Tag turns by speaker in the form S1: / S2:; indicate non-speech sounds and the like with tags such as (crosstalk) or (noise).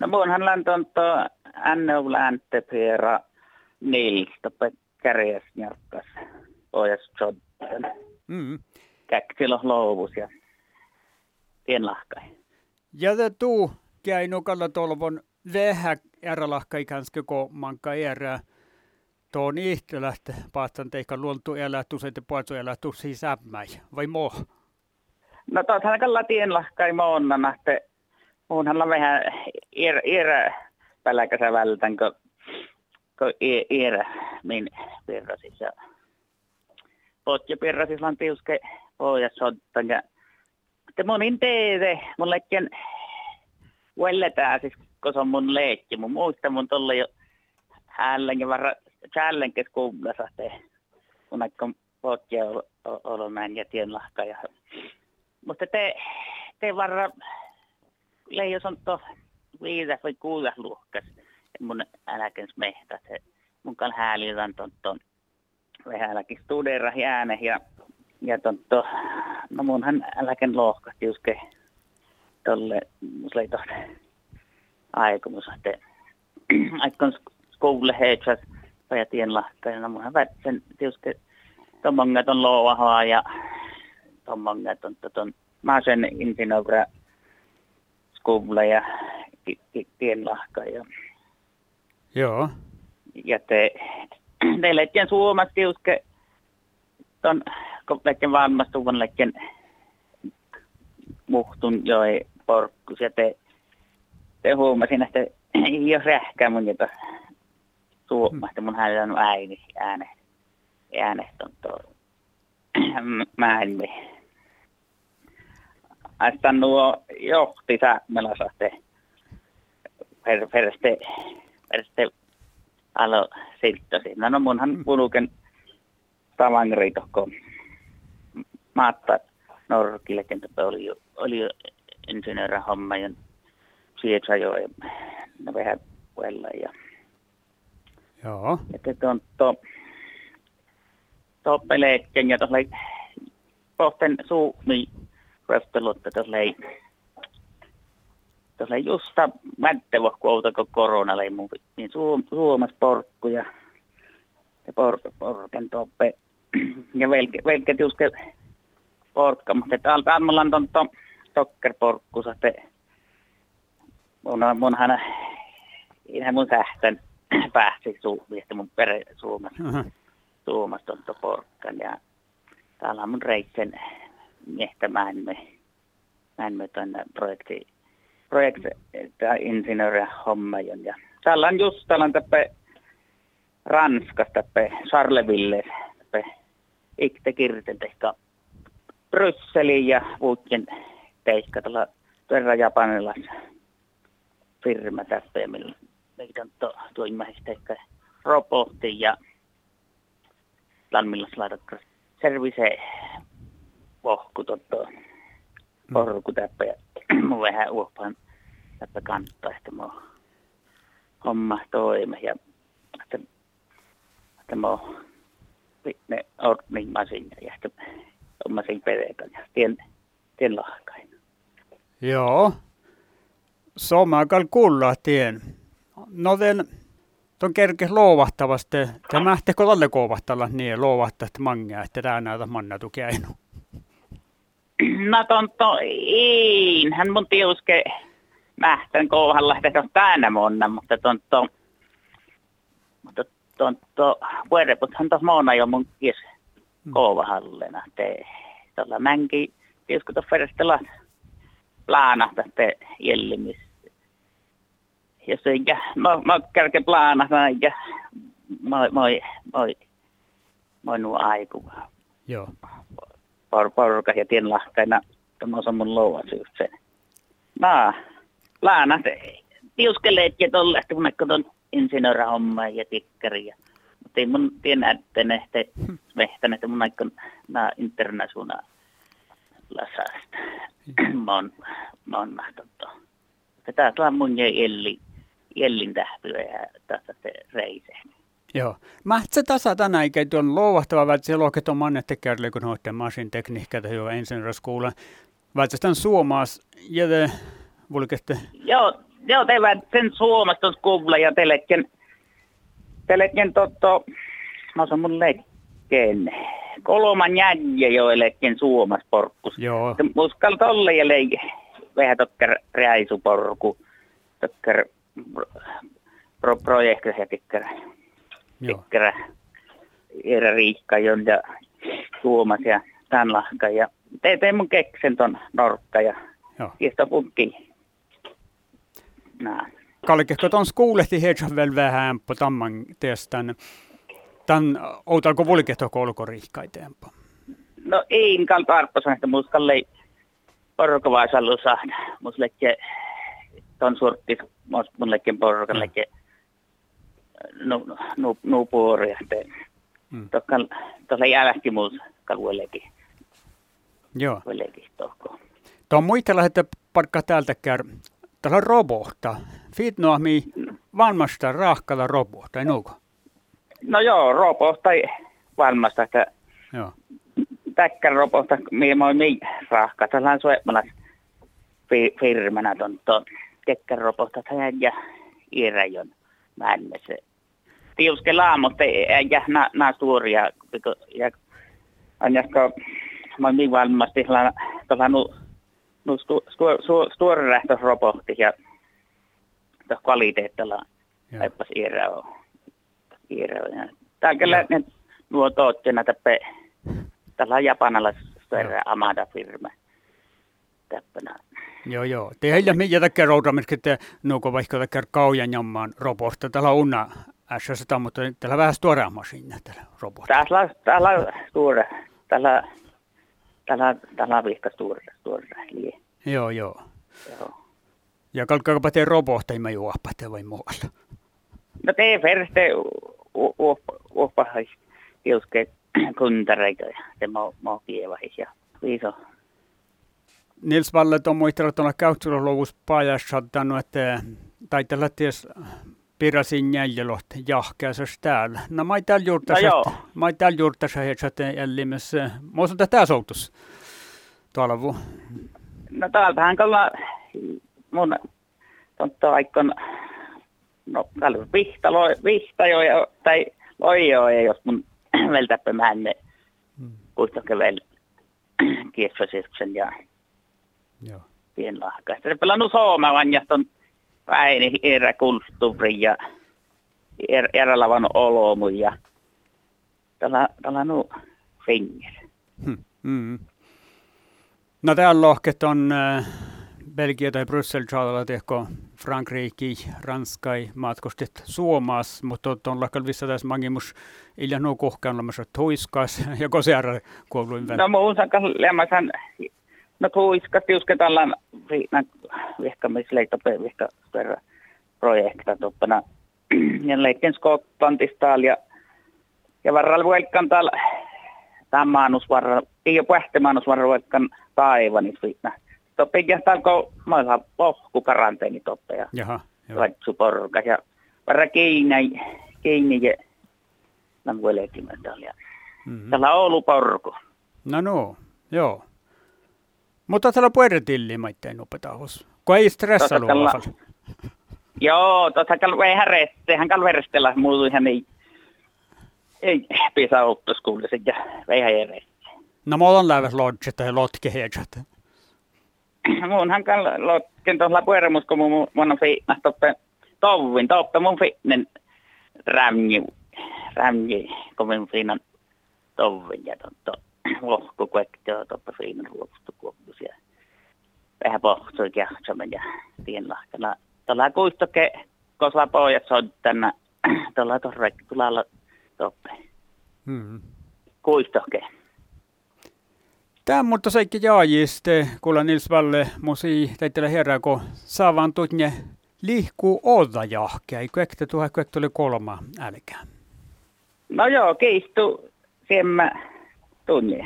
S1: No munhan lanton to annu läntepira niiltä kärjes jarkkas pojas jodden.
S2: Mm.
S1: Käksilo louvus ja tienlahkai.
S2: Ja det tuu käy nukalla tolvon vähä ärälahkai kanske ko manka erää. Tuon ihtelät paatsan teikka luontu elää tusete puolto elää tussi sämmäi, vai mo?
S1: No tuossa kalla tienlahkai moonna, että muunhan on vähän ir, ir pälkäsä vältän, kun, kun ir, min pirrasis ja potja pirrasis on tiuske pohjas sottan ja te monin teede, mun velletään siis, kun se on mun leikki, mun muista mun tolle jo häällenkin varra challenges kuulassa te, kun aikka potja olo näin ja tienlahka ja mutta te, te varra leijos on to viides vai kuudes luokkas. Mun äläkens mehtä. Se mun kan häälitän ton, ton vähän äläkin studera ääne ja, ja ton, to, no munhan äläken lohkasti juske tolle, mus lei tohde aikomus, että (clears throat) aikon skoule heitsas vai tien ja no munhan vätsen juske tommongat on loovahaa ja tommongat on ton, sen Skuvla ja Tienlahka. Ja,
S2: Joo.
S1: ja te, te lekkien Suomessa tiuske ton, kun lekkien valmastuvan lekkien muhtun joi porkkus ja te, te huomasin, että ei ole rähkää mun jota Suomesta. Mun hän on äini ääne, äänestä on tuo määnmi että nuo johti Sämmeläsahte per, perste, perste alo siltosi. No, no munhan puluken tavangriitohko maatta Norkille, että oli jo, oli jo insinöörä homma ja sieltä jo no vähän puolella ja
S2: Joo.
S1: että tuon to, to peleekken ja tuolla pohten suumi röftelut, että tuossa ei, tuossa ei justa mättevä, kun outako korona ei mun, niin suom, Suomessa porkku ja, ja por, porken toppe (clears throat) ja velke, velke juske porkka, mutta että alta annolla on ton to, tokker porkku, (clears throat) että mun, munhan, ihan mun sähtön pääsi suumista mun pere Suomessa. Suomessa on to porkkan ja täällä on mun reitsen miestä mä en en me tuonne projekti, projekti tai insinööriä homma ja täällä on just täällä on täppä Ranskasta täppä Charleville täppä ikte kirten tehkä Brysseliin ja vuokken teikka tuolla tuolla japanilas firma täppä ja millä meitä on to, tuo teikka robotti ja lammillas laitat service vohku totta porku täppä ja mun vähän uopan täppä kantaa, että mun homma toime ja että, että mun ne on niin masin ja että on masin pedekan ja tien, tien lahkain.
S2: Joo. Somakal kuulla tien. No den, ton kerkes loovahtavasti. Tämä mähtekö tälle koovahtalla niin loovahtaa, että mangaa, että tää näitä manna tukeinu. (clears throat)
S1: No ton to, ei, hän mun tiuske mähtän että on tänä monna, mutta ton to, mutta ton to, vuoreputhan tos mona jo mun kies koovahallena, te, tuolla mänki, tiusko to ferstella plaanata te jellimis. Jos eikä, mä, mä kärke plaanata, eikä, moi, moi, moi, moi nuo aiku
S2: Joo.
S1: Por, porka ja on mun louvasyys sen. Naa, laana, tiuskeleet ja tolle, että mun ton insinöörihomma ja tikkari. Ja, mutta ei mun tiedä, että ne te mehtän, että mun aikon naa international lasasta. mä oon, mä oon mahtoto. Tää on mun ja Elli, Ellin tähtyä ja tässä se reise.
S2: Joo. Mä se tasa tänä ikä tuon louvahtava, se lohket on manne tekijälle, kun hoitte masin tekniikka tai jo ensin raskuulla. Välttämättä suomaas ja te vulkette.
S1: Joo, joo, teivät sen Suomesta kuulla ja telekken, telekken totto, mä sanon mun lekkeen, kolman jäljä jo elekken Suomas porkkus.
S2: Joo.
S1: Muskal tolle ja leik, vähän tokker räisuporku, tokker pro, projekteja ja tikkär, Eera Riikka ja Suomas ja tämän lahka ja te, te mun keksen ton norkka ja. Kista punkki.
S2: Kalkehko ton skuulehti heitsä väl vähän på tamman testan. Tän outalko vulkehto kolko riikkaitempo.
S1: No ei kal tarppasan, että muskalle porukavaisallu saada. Mus lekke ton sortti, mus mun lekken nu, nu, nu puori.
S2: Mm.
S1: Tokkan, tuolla jälki muus kalvuellekin,
S2: Joo.
S1: vuellekin tohko.
S2: Tuo muistella, että parkka täältä käy. Tällä robohta. Fitnoa mi valmasta rahkalla robohta, ei nuuko?
S1: No joo, roposta varmasta, että
S2: Joo.
S1: täkkän roposta, mi moi mi rahka, tällainen suemalas fi, firmana ton täkkän tähän ja iräjon mennessä. Tiuske laamotte ja na, na suuria, ja anjasko moi mi valmasti tällä nu, nu stu, ja tuossa kvaliteettilla on. Iira on. Tää on kyllä ne nuo tuotteena täppä, tällä japanalaisesta
S2: Joo.
S1: Amada firma. Täppänä.
S2: Joo, joo. Te heillä mitä takia roudamis, että nuuko vaikka takia kaujan jammaan robosta. Tällä on unna ässästä, mutta tällä vähän stuoreamma sinne tällä
S1: täällä on suure, täällä, täällä, täällä on vihka suure lie.
S2: Joo, joo.
S1: Joo.
S2: Ja kalkkaapa te mä juoppa vai muualla.
S1: No tee verste uopahais tiuske kuntareika ja te mo, mo kievahis ja viiso.
S2: Nils Valle on muistellut tuolla käyttöluvussa pajassa, että tai tällä ties pirasin jäljelot jahkeasas täällä. No mä täällä juurtas,
S1: No
S2: mä täällä juurtas, että jällimessä. Mä oon tää soutus tuolla vu.
S1: No täältähän kyllä mun tontto aikon, no täällä vihta, lo, vihta jo, ja- tai loijo, ja jos mun (clears throat) veltäppä männe
S2: Mm.
S1: kuitenkin vielä (clears throat) kiesfasisuksen ja
S2: Joo.
S1: pienlahka. Se pelannut Suomavan ja ton päini erä kulttuuri ja er, erälavan olomu ja tällä, tällä nu finger.
S2: Hmm. Mm. No täällä lohket on äh, Belgia tai Bryssel saadella tehko Frankrike, Ranskai matkustit Suomas, mutta on lakal vissa tässä mangimus ilja nuo kohkaan olemassa toiskas (laughs) ja koseara kuuluin.
S1: No muun saakka lemmasan, no kuiska tiuske vihkamisleita vihka per projekta toppana. Ja leikken Skottlandista ja ja varralla vuelkan täällä tämä maanus varra, ei ole pähti maanus varra vuelkan taivanis viina. Toppe ja talko mailla lohku karanteeni toppe ja
S2: Jaha, joo.
S1: laitsu porka ja varra kiinni kiinni ja Nang vuelekin täällä.
S2: Mm-hmm.
S1: Tällä on ollut porku.
S2: No no, joo. Mutta täällä pueretilli maittain opetahus. Kun ei stressa
S1: tällä-
S2: luovalla.
S1: Joo, tuossa kal vähän hän kal verestellä muutu ihan ei, ei pisa oppiskoulussa ja vähän eri.
S2: No mulla on lähes lodget tai lotke heidät.
S1: Muunhan kal lotken tuolla pueremus, kun mun mun on fiinas toppe tovin, toppe mun fiinen rämji, rämji, kun mun fiinan tovin ja tontto (coughs) lohku kuekki ja toppe fiinan ruokustu kuokkus ja vähän pohtui kähtsämän ja tienlahkana. Tuolla kuistoke, koska pojat soittanut, (clears throat) tuolla torre, tulalla toppe.
S2: Mm.
S1: Kuistoke.
S2: Tämä mutta seikki jaajiste, kuulla Nils Valle musi teitellä herää, kun saavan tutne liikkuu olla jahkea. Eikö ekte tuha, kun tuli kolma älkää.
S1: No joo, kiistu siemmä 逗你。